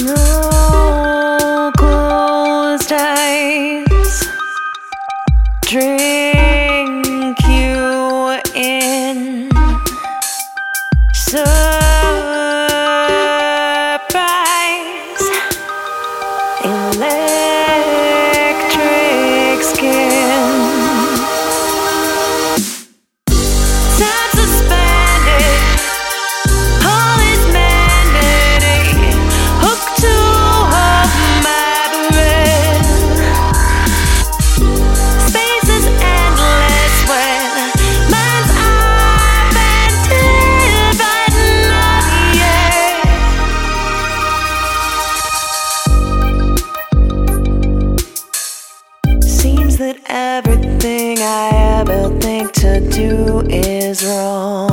No closed eyes. Dream. Do is wrong.